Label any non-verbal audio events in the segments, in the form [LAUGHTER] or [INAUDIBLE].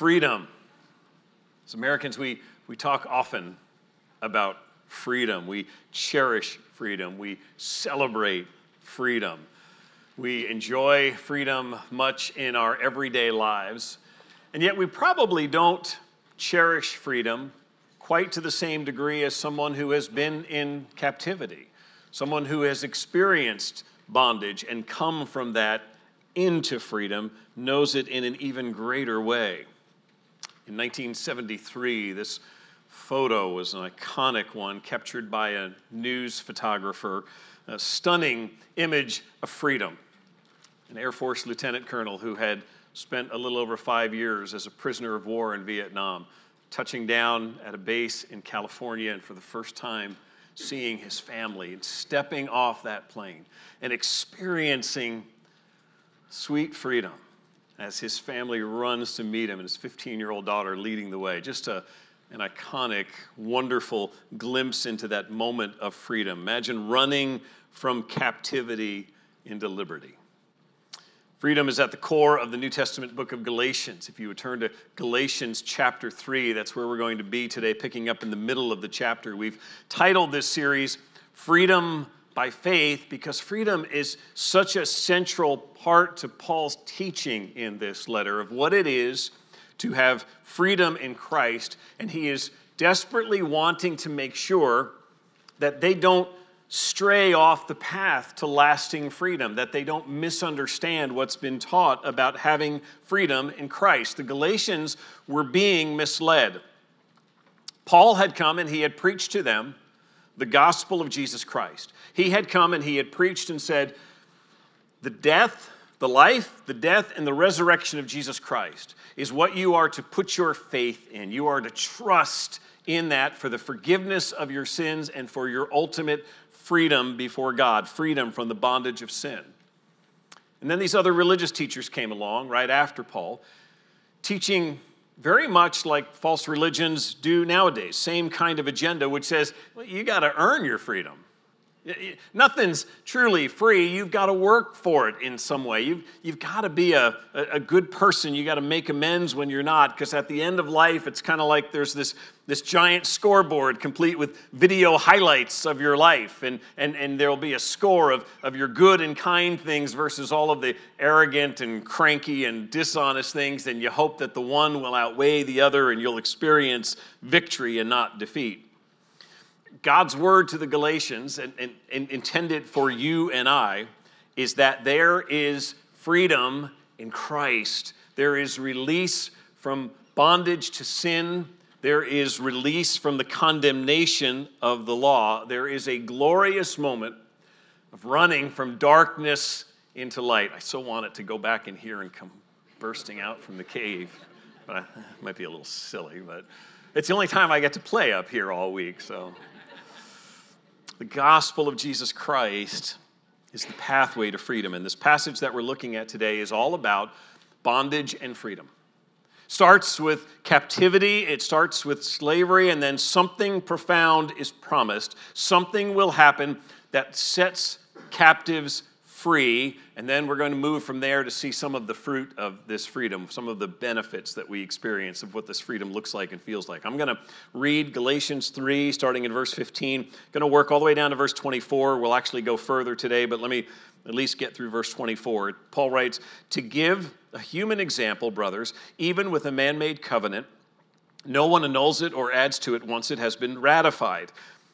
freedom. As Americans, we, we talk often about freedom. We cherish freedom. We celebrate freedom. We enjoy freedom much in our everyday lives. And yet, we probably don't cherish freedom quite to the same degree as someone who has been in captivity, someone who has experienced bondage and come from that into freedom knows it in an even greater way. In 1973, this photo was an iconic one captured by a news photographer, a stunning image of freedom. An Air Force lieutenant colonel who had spent a little over five years as a prisoner of war in Vietnam, touching down at a base in California and for the first time seeing his family and stepping off that plane and experiencing sweet freedom as his family runs to meet him and his 15 year old daughter leading the way. Just a, an iconic, wonderful glimpse into that moment of freedom. Imagine running from captivity into liberty. Freedom is at the core of the New Testament book of Galatians. If you would turn to Galatians chapter 3, that's where we're going to be today, picking up in the middle of the chapter. We've titled this series Freedom by Faith because freedom is such a central part to Paul's teaching in this letter of what it is to have freedom in Christ. And he is desperately wanting to make sure that they don't stray off the path to lasting freedom, that they don't misunderstand what's been taught about having freedom in Christ. The Galatians were being misled. Paul had come and he had preached to them the gospel of Jesus Christ. He had come and he had preached and said, The death, the life, the death, and the resurrection of Jesus Christ is what you are to put your faith in. You are to trust in that for the forgiveness of your sins and for your ultimate freedom before God, freedom from the bondage of sin. And then these other religious teachers came along right after Paul, teaching very much like false religions do nowadays, same kind of agenda, which says, well, you got to earn your freedom. Nothing's truly free. You've got to work for it in some way. You've, you've got to be a, a good person. You've got to make amends when you're not, because at the end of life, it's kind of like there's this, this giant scoreboard complete with video highlights of your life, and, and, and there'll be a score of, of your good and kind things versus all of the arrogant and cranky and dishonest things, and you hope that the one will outweigh the other and you'll experience victory and not defeat. God's word to the Galatians, and, and, and, intended for you and I, is that there is freedom in Christ. There is release from bondage to sin. There is release from the condemnation of the law. There is a glorious moment of running from darkness into light. I so want it to go back in here and come bursting out from the cave, but I, might be a little silly, but it's the only time I get to play up here all week, so. The gospel of Jesus Christ is the pathway to freedom. And this passage that we're looking at today is all about bondage and freedom. Starts with captivity, it starts with slavery, and then something profound is promised. Something will happen that sets captives free, and then we're going to move from there to see some of the fruit of this freedom, some of the benefits that we experience of what this freedom looks like and feels like. I'm going to read Galatians 3, starting in verse 15. Going to work all the way down to verse 24. We'll actually go further today, but let me at least get through verse 24. Paul writes, To give a human example, brothers, even with a man made covenant, no one annuls it or adds to it once it has been ratified.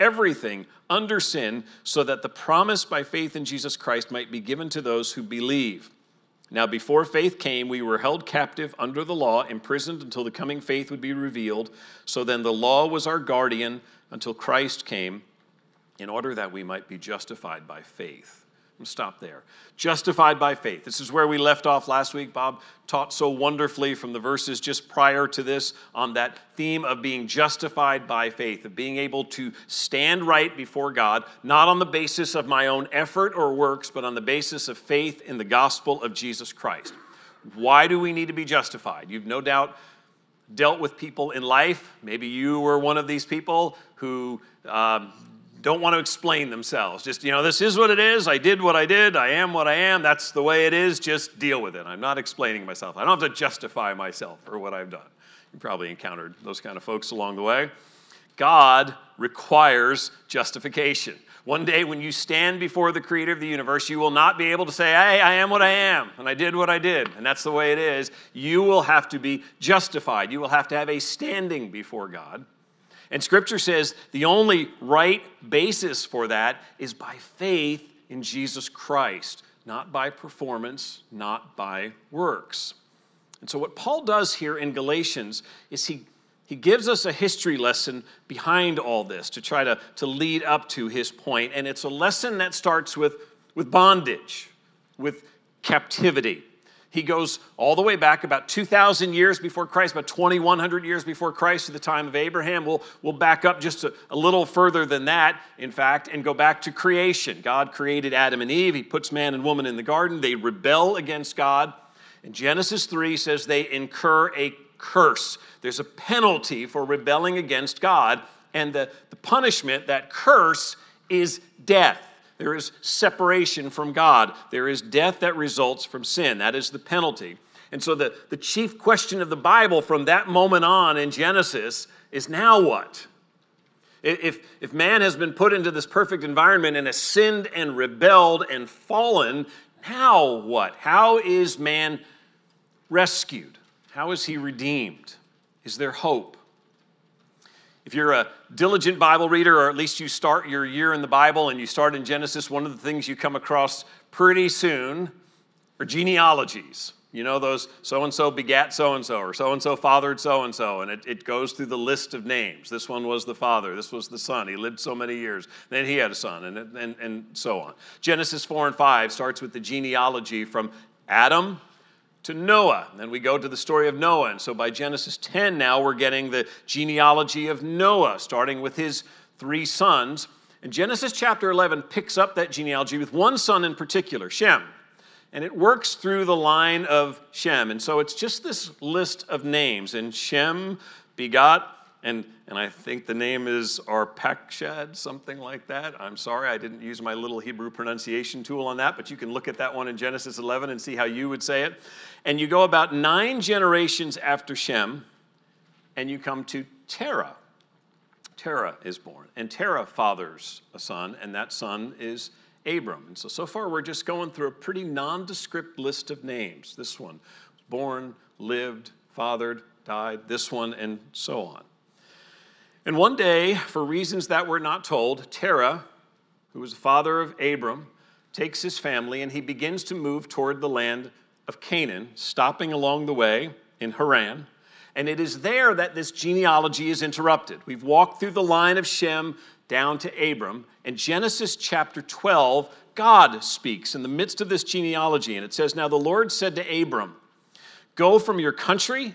everything under sin, so that the promise by faith in Jesus Christ might be given to those who believe. Now, before faith came, we were held captive under the law, imprisoned until the coming faith would be revealed. So then the law was our guardian until Christ came, in order that we might be justified by faith. Stop there. Justified by faith. This is where we left off last week. Bob taught so wonderfully from the verses just prior to this on that theme of being justified by faith, of being able to stand right before God, not on the basis of my own effort or works, but on the basis of faith in the gospel of Jesus Christ. Why do we need to be justified? You've no doubt dealt with people in life. Maybe you were one of these people who um, don't want to explain themselves. Just, you know, this is what it is. I did what I did. I am what I am. That's the way it is. Just deal with it. I'm not explaining myself. I don't have to justify myself for what I've done. You probably encountered those kind of folks along the way. God requires justification. One day, when you stand before the creator of the universe, you will not be able to say, Hey, I am what I am, and I did what I did, and that's the way it is. You will have to be justified. You will have to have a standing before God. And scripture says the only right basis for that is by faith in Jesus Christ, not by performance, not by works. And so, what Paul does here in Galatians is he, he gives us a history lesson behind all this to try to, to lead up to his point. And it's a lesson that starts with, with bondage, with captivity. He goes all the way back about 2,000 years before Christ, about 2,100 years before Christ to the time of Abraham. We'll, we'll back up just a, a little further than that, in fact, and go back to creation. God created Adam and Eve. He puts man and woman in the garden. They rebel against God. And Genesis 3 says they incur a curse. There's a penalty for rebelling against God, and the, the punishment, that curse, is death. There is separation from God. There is death that results from sin. That is the penalty. And so, the, the chief question of the Bible from that moment on in Genesis is now what? If, if man has been put into this perfect environment and has sinned and rebelled and fallen, now what? How is man rescued? How is he redeemed? Is there hope? If you're a diligent Bible reader, or at least you start your year in the Bible and you start in Genesis, one of the things you come across pretty soon are genealogies. You know, those so and so begat so and so, or so and so fathered so and so, and it, goes through the list of names. This one was the father, this was the son. He lived so many years. Then he had a son, and, and, and so on. Genesis 4 and 5 starts with the genealogy from Adam to Noah. Then we go to the story of Noah. And so by Genesis 10 now, we're getting the genealogy of Noah, starting with his three sons. And Genesis chapter 11 picks up that genealogy with one son in particular, Shem. And it works through the line of Shem. And so it's just this list of names. And Shem begot and, and I think the name is Arpachshad, something like that. I'm sorry, I didn't use my little Hebrew pronunciation tool on that, but you can look at that one in Genesis 11 and see how you would say it. And you go about nine generations after Shem, and you come to Terah. Terah is born, and Terah fathers a son, and that son is Abram. And so, so far, we're just going through a pretty nondescript list of names. This one, born, lived, fathered, died, this one, and so on. And one day, for reasons that were not told, Terah, who was the father of Abram, takes his family and he begins to move toward the land of Canaan, stopping along the way in Haran. And it is there that this genealogy is interrupted. We've walked through the line of Shem down to Abram, and Genesis chapter 12, God speaks in the midst of this genealogy. And it says, Now the Lord said to Abram, Go from your country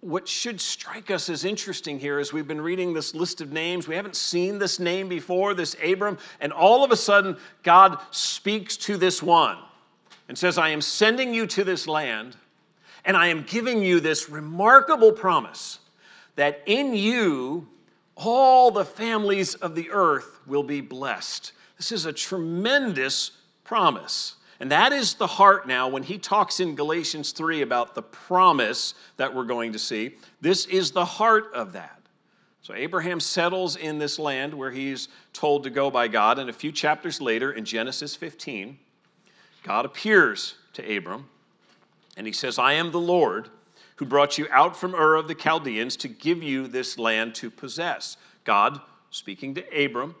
what should strike us as interesting here is we've been reading this list of names. We haven't seen this name before, this Abram, and all of a sudden, God speaks to this one and says, I am sending you to this land, and I am giving you this remarkable promise that in you, all the families of the earth will be blessed. This is a tremendous promise. And that is the heart now when he talks in Galatians 3 about the promise that we're going to see. This is the heart of that. So Abraham settles in this land where he's told to go by God. And a few chapters later, in Genesis 15, God appears to Abram and he says, I am the Lord who brought you out from Ur of the Chaldeans to give you this land to possess. God speaking to Abram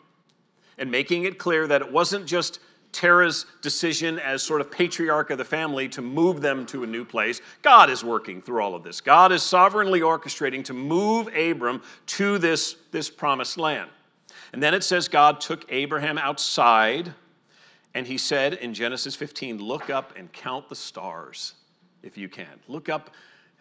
and making it clear that it wasn't just Terah's decision as sort of patriarch of the family to move them to a new place. God is working through all of this. God is sovereignly orchestrating to move Abram to this, this promised land. And then it says God took Abraham outside and he said in Genesis 15, Look up and count the stars if you can. Look up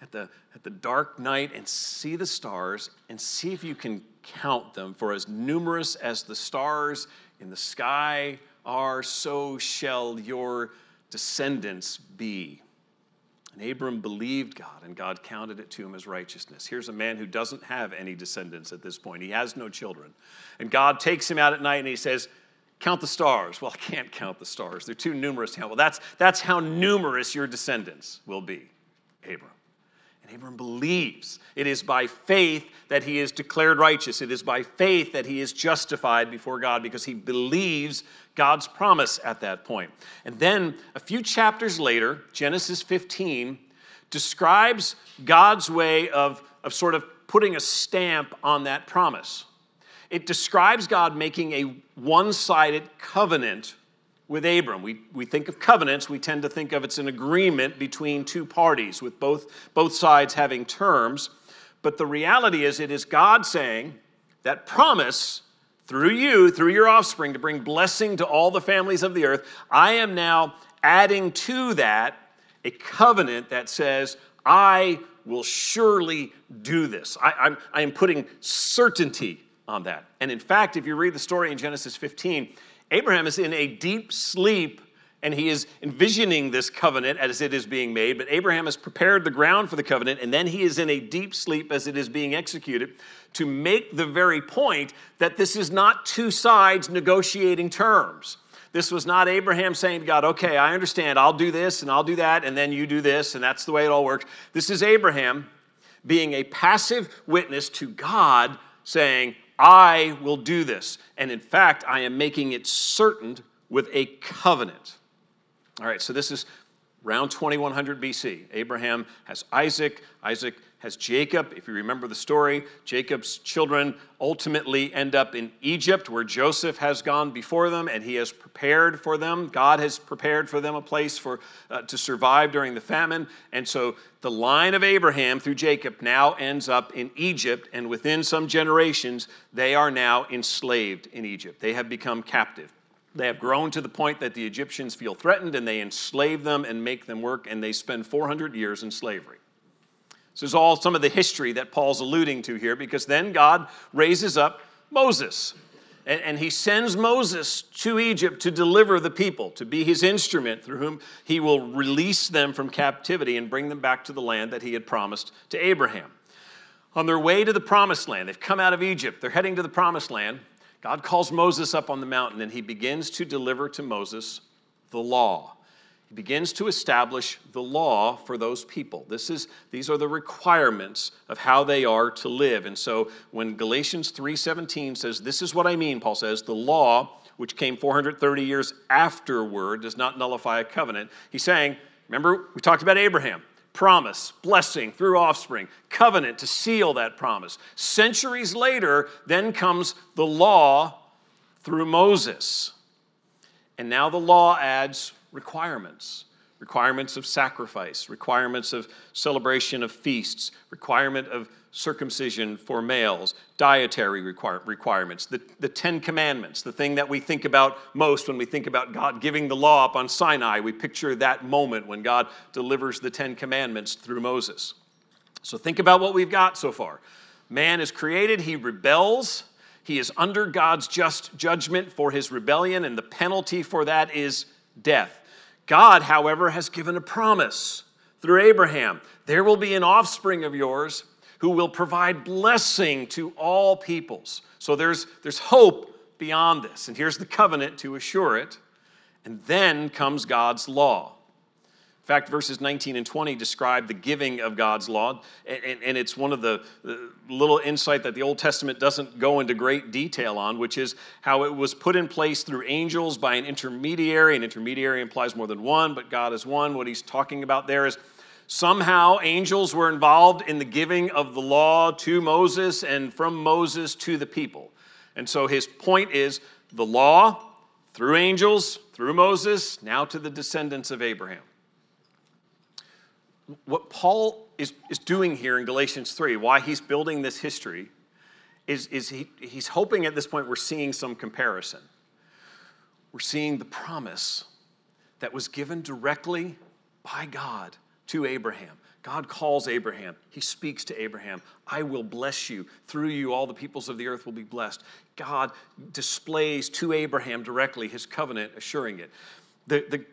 at the, at the dark night and see the stars and see if you can count them. For as numerous as the stars in the sky are, so shall your descendants be. And Abram believed God, and God counted it to him as righteousness. Here's a man who doesn't have any descendants at this point. He has no children. And God takes him out at night and he says, Count the stars. Well, I can't count the stars. They're too numerous to count. Well, that's, that's how numerous your descendants will be, Abram. And Abram believes. It is by faith that he is declared righteous. It is by faith that he is justified before God because he believes God's promise at that point. And then a few chapters later, Genesis 15 describes God's way of, of sort of putting a stamp on that promise. It describes God making a one sided covenant with Abram. We, we think of covenants, we tend to think of it's an agreement between two parties, with both, both sides having terms. But the reality is, it is God saying that promise through you, through your offspring, to bring blessing to all the families of the earth. I am now adding to that a covenant that says, I will surely do this. I, I'm, I am putting certainty on that. And in fact, if you read the story in Genesis 15, Abraham is in a deep sleep and he is envisioning this covenant as it is being made. But Abraham has prepared the ground for the covenant, and then he is in a deep sleep as it is being executed to make the very point that this is not two sides negotiating terms. This was not Abraham saying to God, okay, I understand, I'll do this and I'll do that, and then you do this, and that's the way it all works. This is Abraham being a passive witness to God saying, I will do this. And in fact, I am making it certain with a covenant. All right, so this is around 2100 BC. Abraham has Isaac. Isaac has Jacob. If you remember the story, Jacob's children ultimately end up in Egypt, where Joseph has gone before them and he has prepared for them. God has prepared for them a place for, uh, to survive during the famine. And so the line of Abraham through Jacob now ends up in Egypt, and within some generations, they are now enslaved in Egypt. They have become captive. They have grown to the point that the Egyptians feel threatened and they enslave them and make them work, and they spend 400 years in slavery. This is all some of the history that Paul's alluding to here, because then God raises up Moses. And, and, he sends Moses to Egypt to deliver the people, to be his instrument through whom he will release them from captivity and bring them back to the land that he had promised to Abraham. On their way to the promised land, they've come out of Egypt, they're heading to the promised land. God calls Moses up on the mountain and he begins to deliver to Moses the law. He begins to establish the law for those people. This is, these are the requirements of how they are to live. And so when Galatians 3:17 says, This is what I mean, Paul says, the law, which came 430 years afterward, does not nullify a covenant. He's saying, remember, we talked about Abraham. Promise, blessing through offspring, covenant to seal that promise. Centuries later, then comes the law through Moses. And now the law adds requirements requirements of sacrifice, requirements of celebration of feasts, requirement of circumcision for males, dietary require, requirements, the, the Ten Commandments, the thing that we think about most when we think about God giving the law up on Sinai. We picture that moment when God delivers the Ten Commandments through Moses. So think about what we've got so far. Man is created, he rebels. He is under God's just judgment for his rebellion, and the penalty for that is death. God, however, has given a promise through Abraham there will be an offspring of yours who will provide blessing to all peoples. So there's, there's hope beyond this. And here's the covenant to assure it. And then comes God's law. In fact, verses 19 and 20 describe the giving of God's law, and, and, it's one of the, the little insight that the Old Testament doesn't go into great detail on, which is how it was put in place through angels by an intermediary. An intermediary implies more than one, but God is one. What he's talking about there is somehow angels were involved in the giving of the law to Moses and from Moses to the people. And so his point is the law through angels, through Moses, now to the descendants of Abraham. What Paul is, is doing here in Galatians 3, why he's building this history, is, is he, he's hoping at this point we're seeing some comparison. We're seeing the promise that was given directly by God to Abraham. God calls Abraham. He speaks to Abraham. I will bless you. Through you, all the peoples of the earth will be blessed. God displays to Abraham directly his covenant, assuring it. The, the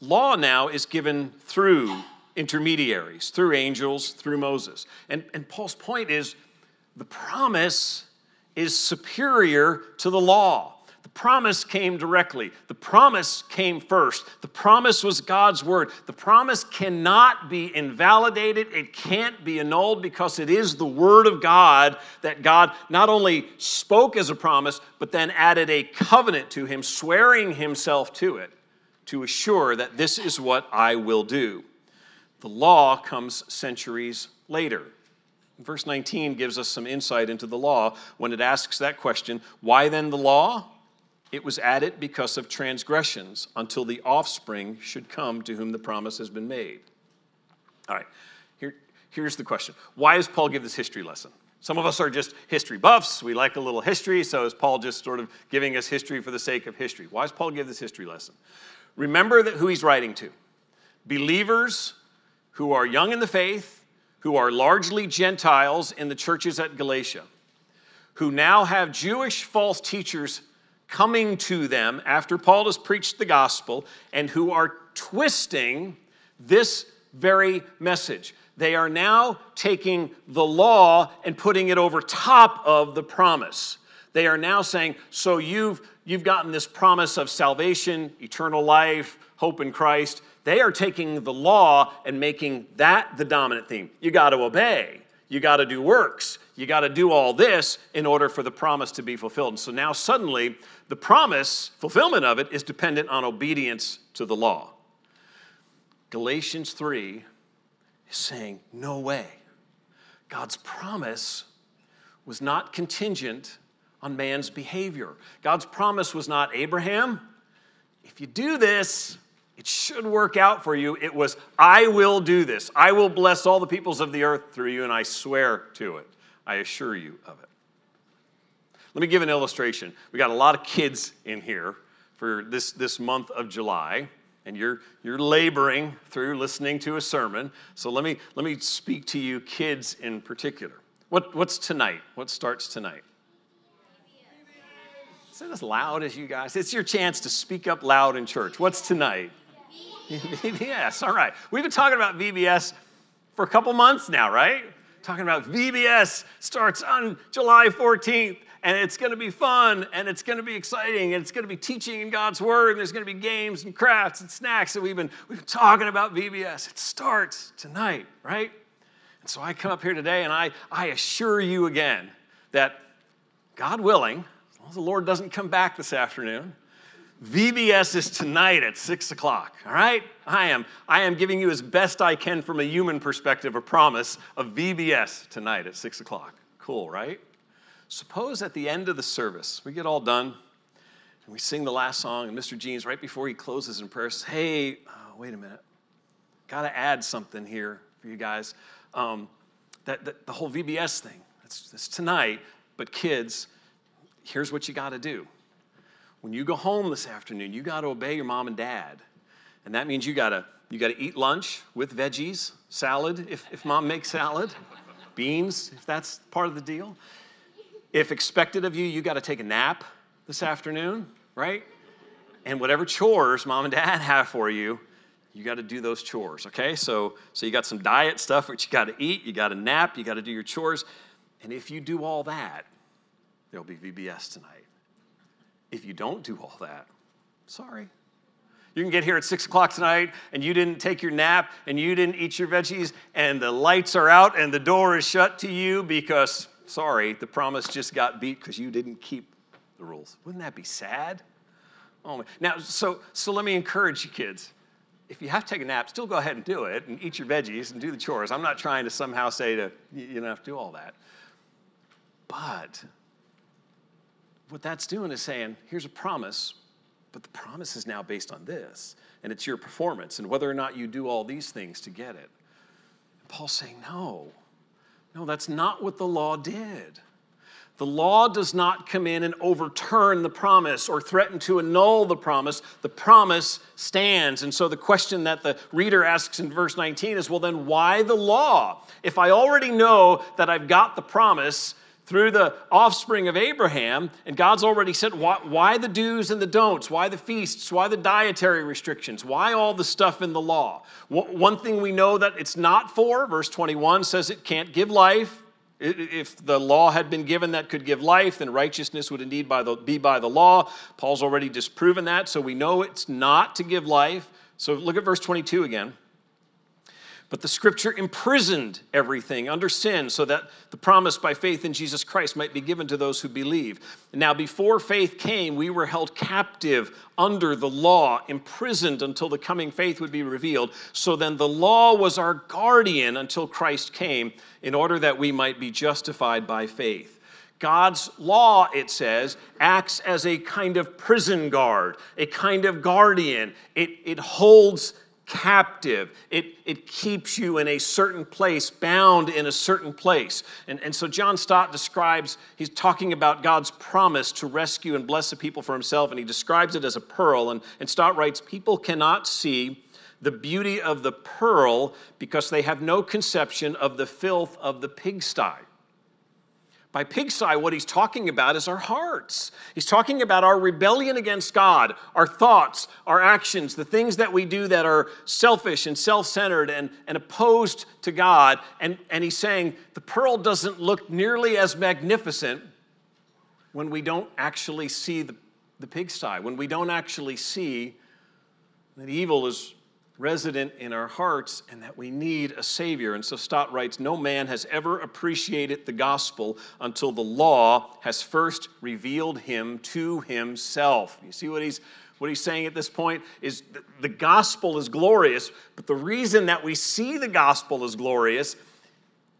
law now is given through intermediaries, through angels, through Moses. And, and Paul's point is the promise is superior to the law. The promise came directly. The promise came first. The promise was God's word. The promise cannot be invalidated, it can't be annulled because it is the word of God that God not only spoke as a promise, but then added a covenant to him, swearing himself to it to assure that this is what I will do. The law comes centuries later. Verse 19 gives us some insight into the law when it asks that question why then the law? It was added because of transgressions until the offspring should come to whom the promise has been made. All right, Here, here's the question Why does Paul give this history lesson? Some of us are just history buffs. We like a little history, so is Paul just sort of giving us history for the sake of history? Why does Paul give this history lesson? Remember that who he's writing to believers who are young in the faith, who are largely Gentiles in the churches at Galatia, who now have Jewish false teachers coming to them after Paul has preached the gospel and who are twisting this very message. They are now taking the law and putting it over top of the promise. They are now saying, so you've you've gotten this promise of salvation, eternal life, hope in Christ. They are taking the law and making that the dominant theme. You got to obey. You got to do works. You got to do all this in order for the promise to be fulfilled. And so now suddenly the promise, fulfillment of it, is dependent on obedience to the law. Galatians 3 is saying, no way. God's promise was not contingent on man's behavior. God's promise was not, Abraham, if you do this, it should work out for you. It was, I will do this. I will bless all the peoples of the earth through you, and I swear to it. I assure you of it. Let me give an illustration. We got a lot of kids in here for this, this month of July, and you're, you're laboring through listening to a sermon. So let me, let me speak to you, kids in particular. What, what's tonight? What starts tonight? Is it as loud as you guys? It's your chance to speak up loud in church. What's tonight? [LAUGHS] VBS. All right. We've been talking about VBS for a couple months now, right? Talking about VBS starts on July 14th and it's going to be fun and it's going to be exciting and it's going to be teaching in God's word and there's going to be games and crafts and snacks and we've been we've been talking about VBS. It starts tonight, right? And so I come up here today and I I assure you again that God willing, as long as the Lord doesn't come back this afternoon, VBS is tonight at six o'clock. All right, I am I am giving you as best I can from a human perspective a promise of VBS tonight at six o'clock. Cool, right? Suppose at the end of the service we get all done and we sing the last song, and Mr. Jeans right before he closes in prayer says, "Hey, oh, wait a minute, got to add something here for you guys. Um, that, that the whole VBS thing. It's, it's tonight, but kids, here's what you got to do." When you go home this afternoon, you got to obey your mom and dad. And that means you got to you got to eat lunch with veggies, salad if, if mom makes salad, beans if that's part of the deal. If expected of you, you got to take a nap this afternoon, right? And whatever chores mom and dad have for you, you got to do those chores, okay? So so you got some diet stuff which you got to eat, you got to nap, you got to do your chores. And if you do all that, there'll be VBS tonight. If you don't do all that, sorry, you can get here at six o'clock tonight and you didn't take your nap and you didn't eat your veggies and the lights are out and the door is shut to you because, sorry, the promise just got beat because you didn't keep the rules. Wouldn't that be sad? Oh, now, so, so let me encourage you kids. If you have to take a nap, still go ahead and do it and eat your veggies and do the chores. I'm not trying to somehow say to you don't have to do all that. But what that's doing is saying, here's a promise, but the promise is now based on this, and it's your performance and whether or not you do all these things to get it. And Paul's saying, no, no, that's not what the law did. The law does not come in and overturn the promise or threaten to annul the promise. The promise stands. And so the question that the reader asks in verse 19 is well, then why the law? If I already know that I've got the promise, through the offspring of Abraham, and God's already said why, why, the do's and the don'ts, why the feasts, why the dietary restrictions, why all the stuff in the law. One thing we know that it's not for, verse 21 says it can't give life. If the law had been given that could give life, then righteousness would indeed by the, be by the law. Paul's already disproven that, so we know it's not to give life. So look at verse 22 again. But the scripture imprisoned everything under sin so that the promise by faith in Jesus Christ might be given to those who believe. Now, before faith came, we were held captive under the law, imprisoned until the coming faith would be revealed. So then the law was our guardian until Christ came in order that we might be justified by faith. God's law, it says, acts as a kind of prison guard, a kind of guardian. It, it holds captive. It, it keeps you in a certain place, bound in a certain place. And, and so John Stott describes, he's talking about God's promise to rescue and bless the people for himself, and he describes it as a pearl. And, and Stott writes, People cannot see the beauty of the pearl because they have no conception of the filth of the pigsty. By pigsty, what he's talking about is our hearts. He's talking about our rebellion against God, our thoughts, our actions, the things that we do that are selfish and self centered and, and opposed to God. And, and he's saying the pearl doesn't look nearly as magnificent when we don't actually see the, the pigsty, when we don't actually see that evil is resident in our hearts and that we need a Savior. And so Stott writes No man has ever appreciated the gospel until the law has first revealed him to himself. You see what he's what he's saying at this point is the gospel is glorious, but the reason that we see the gospel as glorious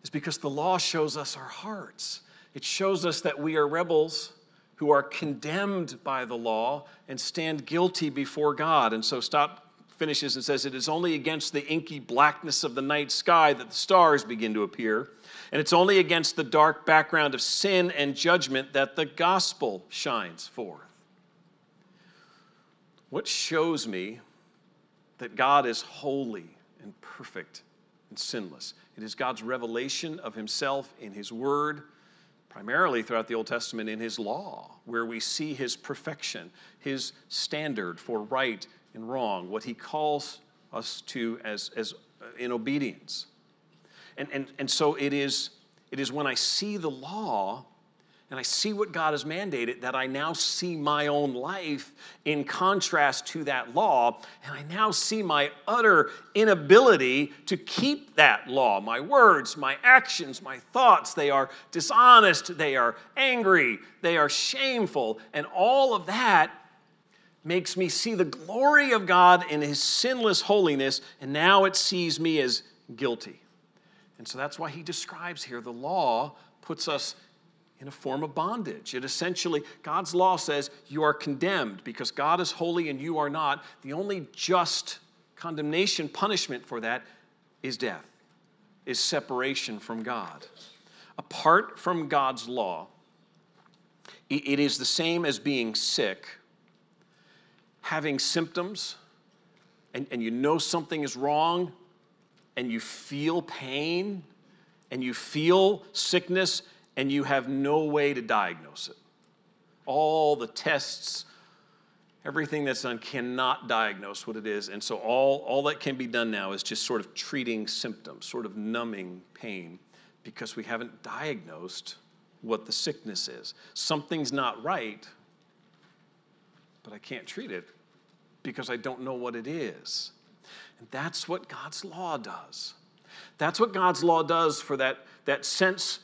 is because the law shows us our hearts. It shows us that we are rebels who are condemned by the law and stand guilty before God. And so Stott finishes and says, It is only against the inky blackness of the night sky that the stars begin to appear. And it's only against the dark background of sin and judgment that the gospel shines forth. What shows me that God is holy and perfect and sinless? It is God's revelation of himself in his word primarily throughout the Old Testament in his law, where we see his perfection, his standard for right and wrong, what he calls us to as, as uh, in obedience. And, and, and so it is, it is when I see the law and I see what God has mandated that I now see my own life in contrast to that law. And I now see my utter inability to keep that law. My words, my actions, my thoughts, they are dishonest, they are angry, they are shameful. And all of that makes me see the glory of God in his sinless holiness, and now it sees me as guilty. And so that's why he describes here the law puts us in a form of bondage. It essentially, God's law says you are condemned because God is holy and you are not. The only just condemnation, punishment for that is death, is separation from God. Apart from God's law, it is the same as being sick having symptoms and, and you know something is wrong and you feel pain and you feel sickness and you have no way to diagnose it. All the tests, everything that's done cannot diagnose what it is. And so all, all that can be done now is just sort of treating symptoms, sort of numbing pain, because we haven't diagnosed what the sickness is. Something's not right, but I can't treat it because I don't know what it is. And that's what God's law does. That's what God's law does for that, that sense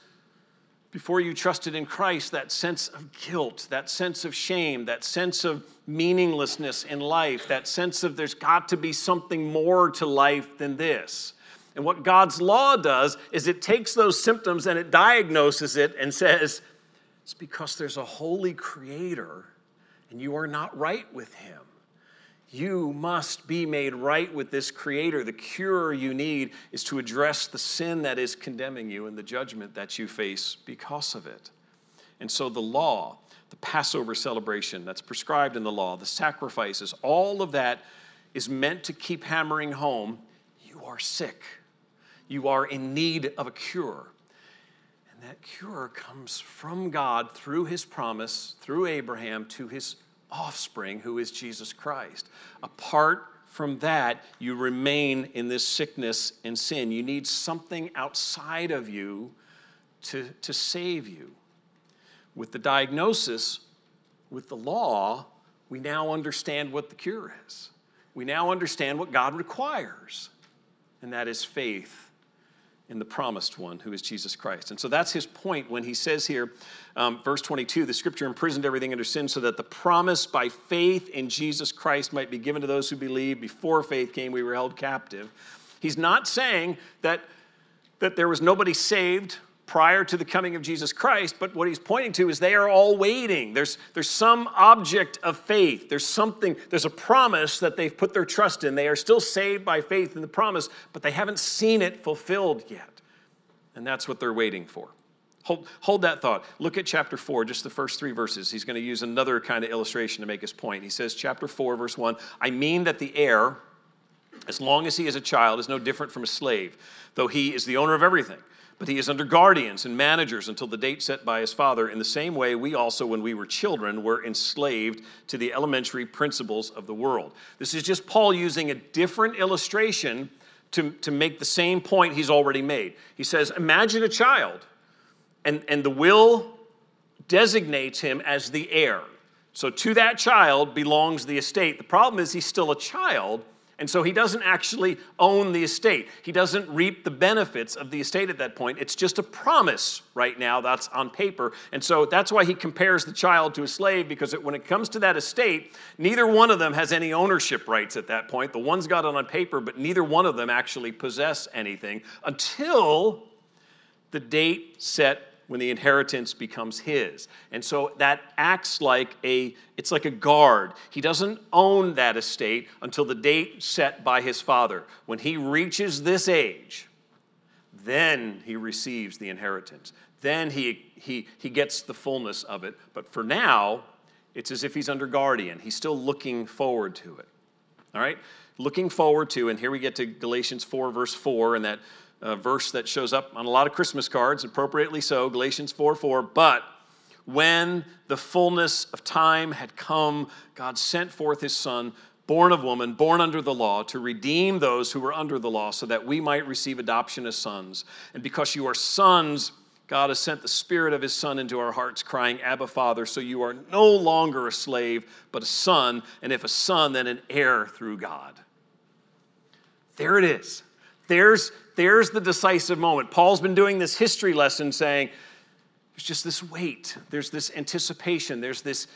before you trusted in Christ, that sense of guilt, that sense of shame, that sense of meaninglessness in life, that sense of there's got to be something more to life than this. And what God's law does is it takes those symptoms and it diagnoses it and says, it's because there's a holy creator and you are not right with him. You must be made right with this Creator. The cure you need is to address the sin that is condemning you and the judgment that you face because of it. And so the law, the Passover celebration that's prescribed in the law, the sacrifices, all of that is meant to keep hammering home you are sick. You are in need of a cure. And that cure comes from God through his promise, through Abraham, to his offspring, who is Jesus Christ. Apart from that, you remain in this sickness and sin. You need something outside of you to, to save you. With the diagnosis, with the law, we now understand what the cure is. We now understand what God requires, and that is faith in the promised one, who is Jesus Christ. And so that's his point when he says here, um, verse 22, the scripture imprisoned everything under sin so that the promise by faith in Jesus Christ might be given to those who believe. Before faith came, we were held captive. He's not saying that, that there was nobody saved prior to the coming of Jesus Christ, but what he's pointing to is they are all waiting. There's, there's some object of faith. There's something, there's a promise that they've put their trust in. They are still saved by faith in the promise, but they haven't seen it fulfilled yet. And that's what they're waiting for. Hold, hold that thought. Look at chapter 4, just the first three verses. He's going to use another kind of illustration to make his point. He says, chapter 4, verse 1 I mean that the heir, as long as he is a child, is no different from a slave, though he is the owner of everything. But he is under guardians and managers until the date set by his father. In the same way, we also, when we were children, were enslaved to the elementary principles of the world. This is just Paul using a different illustration to, to make the same point he's already made. He says, Imagine a child, and, and the will designates him as the heir. So to that child belongs the estate. The problem is he's still a child, and so he doesn't actually own the estate. He doesn't reap the benefits of the estate at that point. It's just a promise right now that's on paper. And so that's why he compares the child to a slave, because it, when it comes to that estate, neither one of them has any ownership rights at that point. The one's got it on paper, but neither one of them actually possess anything until the date set when the inheritance becomes his. And so that acts like a it's like a guard. He doesn't own that estate until the date set by his father. When he reaches this age, then he receives the inheritance. Then he he he gets the fullness of it. But for now, it's as if he's under guardian. He's still looking forward to it. All right? Looking forward to, and here we get to Galatians 4, verse 4, and that a verse that shows up on a lot of Christmas cards, appropriately so, Galatians 4 4. But when the fullness of time had come, God sent forth his Son, born of woman, born under the law, to redeem those who were under the law, so that we might receive adoption as sons. And because you are sons, God has sent the Spirit of His Son into our hearts, crying, Abba, Father. So you are no longer a slave, but a son. And if a son, then an heir through God. There it is. There's, there's the decisive moment. Paul's been doing this history lesson saying, there's just this wait, there's this anticipation, there's this,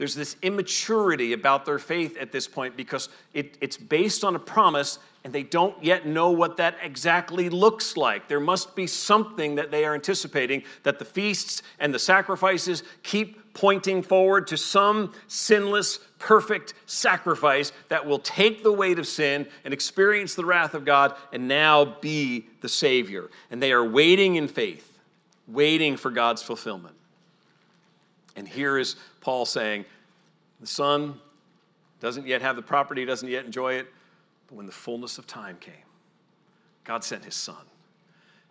there's this immaturity about their faith at this point because it, it's based on a promise and they don't yet know what that exactly looks like. There must be something that they are anticipating that the feasts and the sacrifices keep pointing forward to some sinless, perfect sacrifice that will take the weight of sin and experience the wrath of God and now be the Savior. And they are waiting in faith, waiting for God's fulfillment. And here is Paul saying, the Son doesn't yet have the property, doesn't yet enjoy it, but when the fullness of time came, God sent his Son.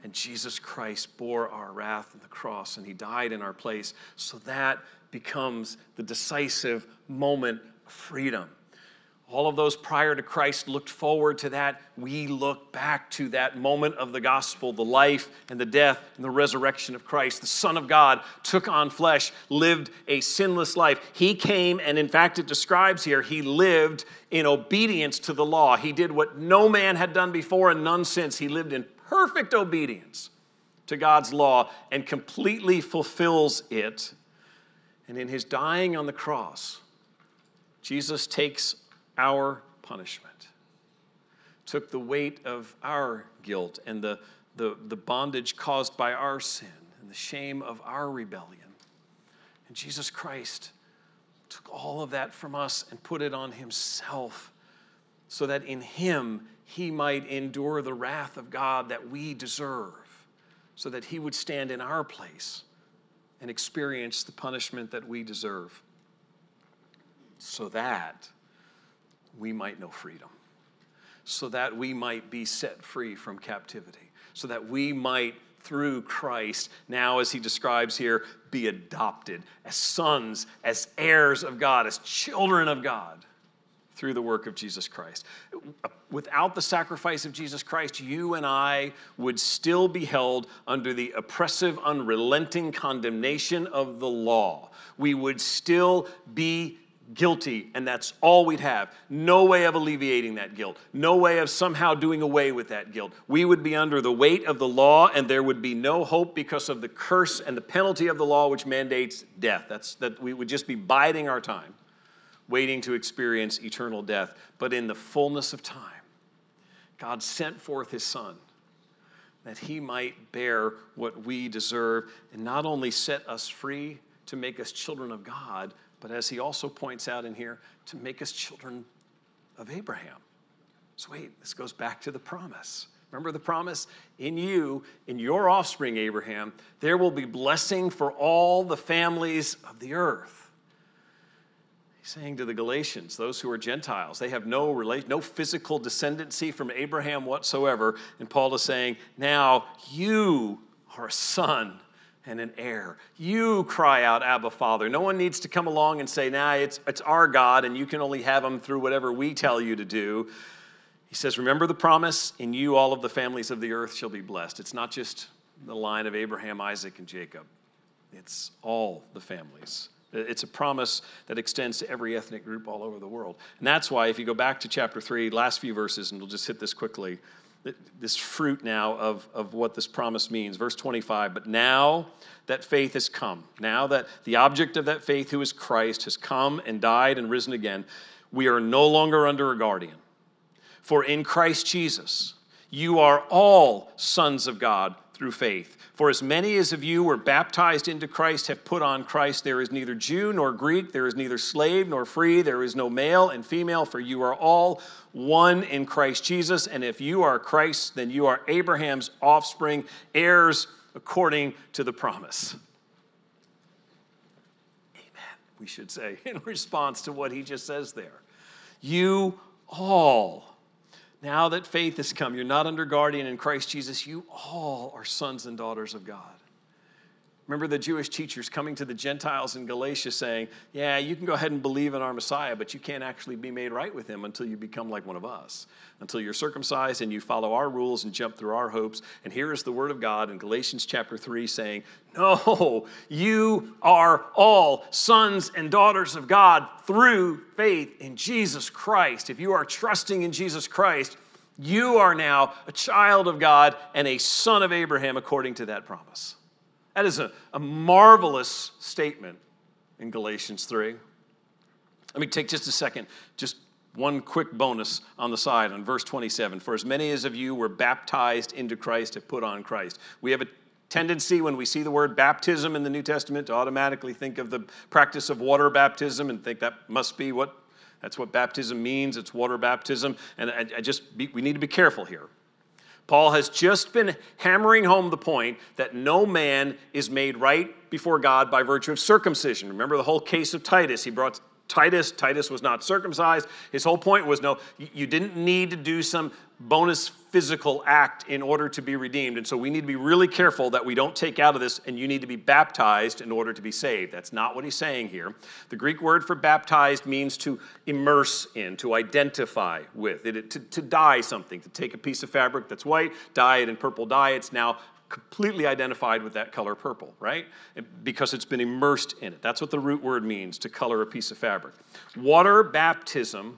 And Jesus Christ bore our wrath on the cross and he died in our place. So that becomes the decisive moment of freedom. All of those prior to Christ looked forward to that. We look back to that moment of the gospel, the life and the death and the resurrection of Christ. The Son of God took on flesh, lived a sinless life. He came, and in fact, it describes here, he lived in obedience to the law. He did what no man had done before and none since. He lived in perfect obedience to God's law and completely fulfills it. And in his dying on the cross, Jesus takes our punishment, took the weight of our guilt and the, the, the bondage caused by our sin and the shame of our rebellion. And Jesus Christ took all of that from us and put it on himself so that in him he might endure the wrath of God that we deserve, so that he would stand in our place and experience the punishment that we deserve, so that we might know freedom, so that we might be set free from captivity, so that we might, through Christ, now as he describes here, be adopted as sons, as heirs of God, as children of God through the work of Jesus Christ. Without the sacrifice of Jesus Christ, you and I would still be held under the oppressive, unrelenting condemnation of the law. We would still be guilty, and that's all we'd have. No way of alleviating that guilt, no way of somehow doing away with that guilt. We would be under the weight of the law, and there would be no hope because of the curse and the penalty of the law, which mandates death. That's that we would just be biding our time, waiting to experience eternal death. But in the fullness of time, God sent forth his Son that he might bear what we deserve and not only set us free to make us children of God, but as he also points out in here, to make us children of Abraham. So, wait, this goes back to the promise. Remember the promise? In you, in your offspring, Abraham, there will be blessing for all the families of the earth. He's saying to the Galatians, those who are Gentiles, they have no relation, no physical descendancy from Abraham whatsoever. And Paul is saying, now you are a son and an heir. You cry out, Abba, Father. No one needs to come along and say, nah, it's, it's our God, and you can only have him through whatever we tell you to do. He says, Remember the promise, in you all of the families of the earth shall be blessed. It's not just the line of Abraham, Isaac, and Jacob, it's all the families. It's a promise that extends to every ethnic group all over the world. And that's why, if you go back to chapter 3, last few verses, and we'll just hit this quickly this fruit now of, of what this promise means. Verse 25, but now that faith has come, now that the object of that faith, who is Christ, has come and died and risen again, we are no longer under a guardian. For in Christ Jesus, you are all sons of God through faith. For as many as of you were baptized into Christ have put on Christ. There is neither Jew nor Greek, there is neither slave nor free, there is no male and female, for you are all one in Christ Jesus. And if you are Christ, then you are Abraham's offspring, heirs according to the promise. Amen, we should say, [LAUGHS] in response to what he just says there. You all now that faith has come, you're not under guardian in Christ Jesus, you all are sons and daughters of God. Remember the Jewish teachers coming to the Gentiles in Galatia saying, Yeah, you can go ahead and believe in our Messiah, but you can't actually be made right with him until you become like one of us, until you're circumcised and you follow our rules and jump through our hopes. And here is the word of God in Galatians chapter 3 saying, No, you are all sons and daughters of God through faith in Jesus Christ. If you are trusting in Jesus Christ, you are now a child of God and a son of Abraham according to that promise. That is a, a marvelous statement in Galatians 3. Let me take just a second, just one quick bonus on the side on verse 27. For as many as of you were baptized into Christ have put on Christ. We have a tendency when we see the word baptism in the New Testament to automatically think of the practice of water baptism and think that must be what that's what baptism means. It's water baptism. And I, I just be, we need to be careful here. Paul has just been hammering home the point that no man is made right before God by virtue of circumcision. Remember the whole case of Titus. He brought Titus. Titus was not circumcised. His whole point was no, you didn't need to do some bonus physical act in order to be redeemed. And so we need to be really careful that we don't take out of this, and you need to be baptized in order to be saved. That's not what he's saying here. The Greek word for baptized means to immerse in, to identify with, it, to, to dye something, to take a piece of fabric that's white, dye it in purple dye. It's now completely identified with that color purple, right? Because it's been immersed in it. That's what the root word means to color a piece of fabric. Water baptism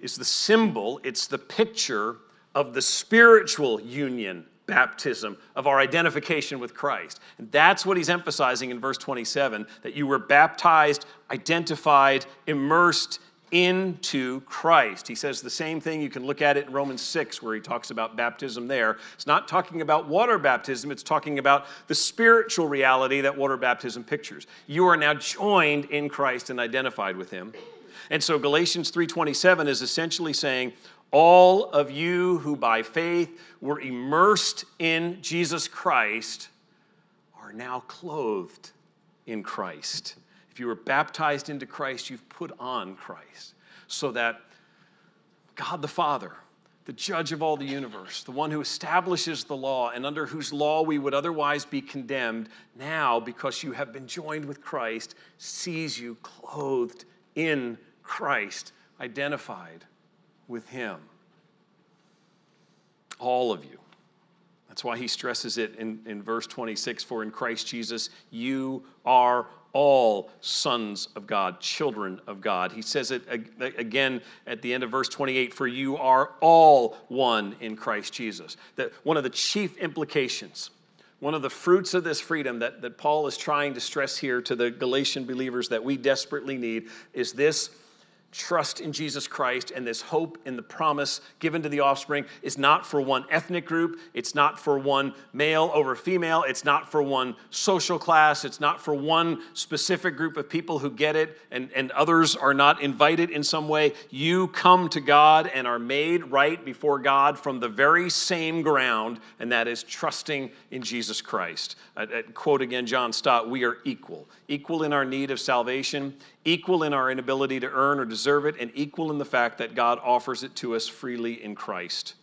is the symbol, it's the picture of the spiritual union baptism of our identification with Christ. And that's what he's emphasizing in verse 27 that you were baptized, identified, immersed into Christ. He says the same thing. You can look at it in Romans 6, where he talks about baptism there. It's not talking about water baptism, it's talking about the spiritual reality that water baptism pictures. You are now joined in Christ and identified with him. And so Galatians 3:27 is essentially saying all of you who by faith were immersed in Jesus Christ are now clothed in Christ. If you were baptized into Christ, you've put on Christ. So that God the Father, the judge of all the universe, the one who establishes the law and under whose law we would otherwise be condemned, now, because you have been joined with Christ, sees you clothed in Christ, identified with Him. All of you. That's why he stresses it in, in verse 26 For in Christ Jesus, you are all sons of God, children of God. He says it again at the end of verse 28 For you are all one in Christ Jesus. That one of the chief implications, one of the fruits of this freedom that, that Paul is trying to stress here to the Galatian believers that we desperately need is this trust in Jesus Christ and this hope in the promise given to the offspring is not for one ethnic group, it's not for one male over female, it's not for one social class, it's not for one specific group of people who get it and, and others are not invited in some way. You come to God and are made right before God from the very same ground, and that is trusting in Jesus Christ. I, I quote again John Stott we are equal, equal in our need of salvation, equal in our inability to earn or deserve it, and equal in the fact that God offers it to us freely in Christ.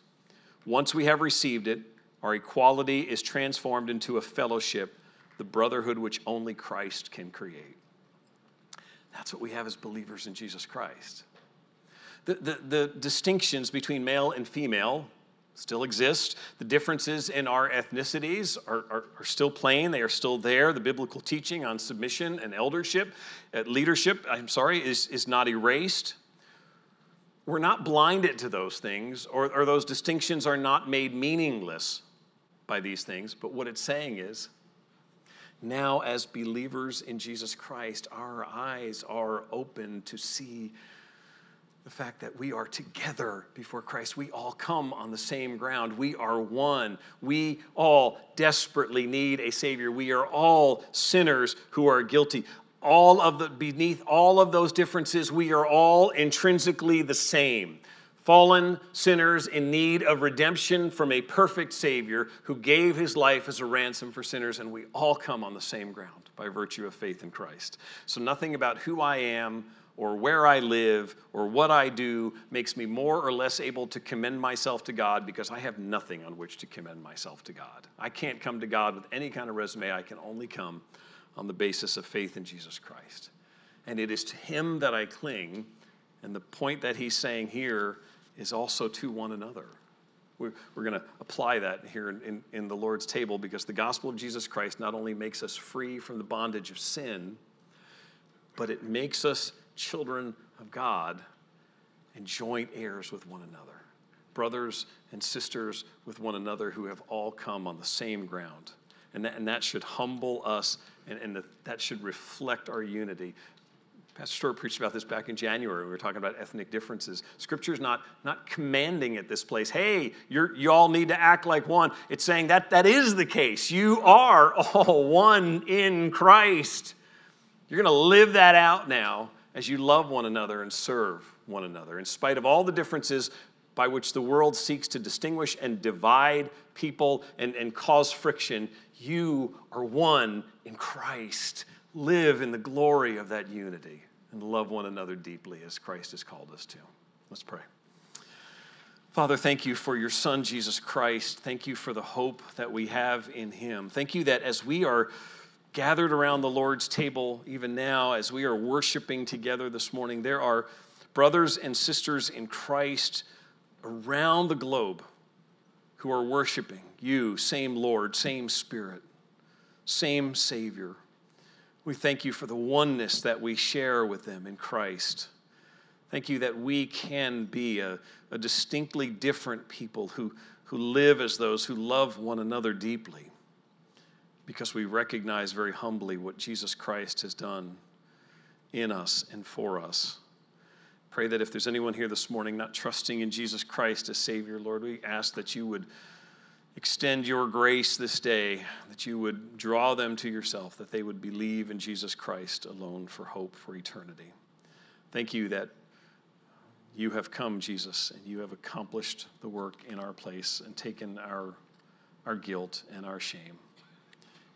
Once we have received it, our equality is transformed into a fellowship, the brotherhood which only Christ can create. That's what we have as believers in Jesus Christ. The, the, the distinctions between male and female still exist. The differences in our ethnicities are, are, are, still plain, they are still there. The biblical teaching on submission and eldership, uh, leadership, I'm sorry, is, is not erased. We're not blinded to those things, or, or those distinctions are not made meaningless by these things. But what it's saying is, now as believers in Jesus Christ, our eyes are open to see the fact that we are together before Christ. We all come on the same ground. We are one. We all desperately need a Savior. We are all sinners who are guilty. All of the beneath all of those differences, we are all intrinsically the same. Fallen sinners in need of redemption from a perfect Savior who gave his life as a ransom for sinners, and we all come on the same ground by virtue of faith in Christ. So, nothing about who I am or where I live or what I do makes me more or less able to commend myself to God because I have nothing on which to commend myself to God. I can't come to God with any kind of resume. I can only come on the basis of faith in Jesus Christ. And it is to Him that I cling. And the point that He's saying here is also to one another. We're, we're going to apply that here in, in, in the Lord's table because the gospel of Jesus Christ not only makes us free from the bondage of sin, but it makes us children of God and joint heirs with one another, brothers and sisters with one another who have all come on the same ground. And that, and that should humble us and, and that should reflect our unity. Pastor Stewart preached about this back in January. We were talking about ethnic differences. Scripture is not, not commanding at this place, hey, you you all need to act like one. It's saying that that is the case. You are all one in Christ. You're going to live that out now as you love one another and serve one another, in spite of all the differences by which the world seeks to distinguish and divide people and, and cause friction, you are one in Christ. Live in the glory of that unity and love one another deeply as Christ has called us to. Let's pray. Father, thank you for your Son, Jesus Christ. Thank you for the hope that we have in him. Thank you that as we are gathered around the Lord's table, even now, as we are worshiping together this morning, there are brothers and sisters in Christ around the globe who are worshiping you, same Lord, same Spirit, same Savior. We thank you for the oneness that we share with them in Christ. Thank you that we can be a, a distinctly different people who, who live as those who love one another deeply because we recognize very humbly what Jesus Christ has done in us and for us. Pray that if there's anyone here this morning not trusting in Jesus Christ as Savior, Lord, we ask that you would extend your grace this day, that you would draw them to yourself, that they would believe in Jesus Christ alone for hope for eternity. Thank you that you have come, Jesus, and you have accomplished the work in our place and taken our, our guilt and our shame.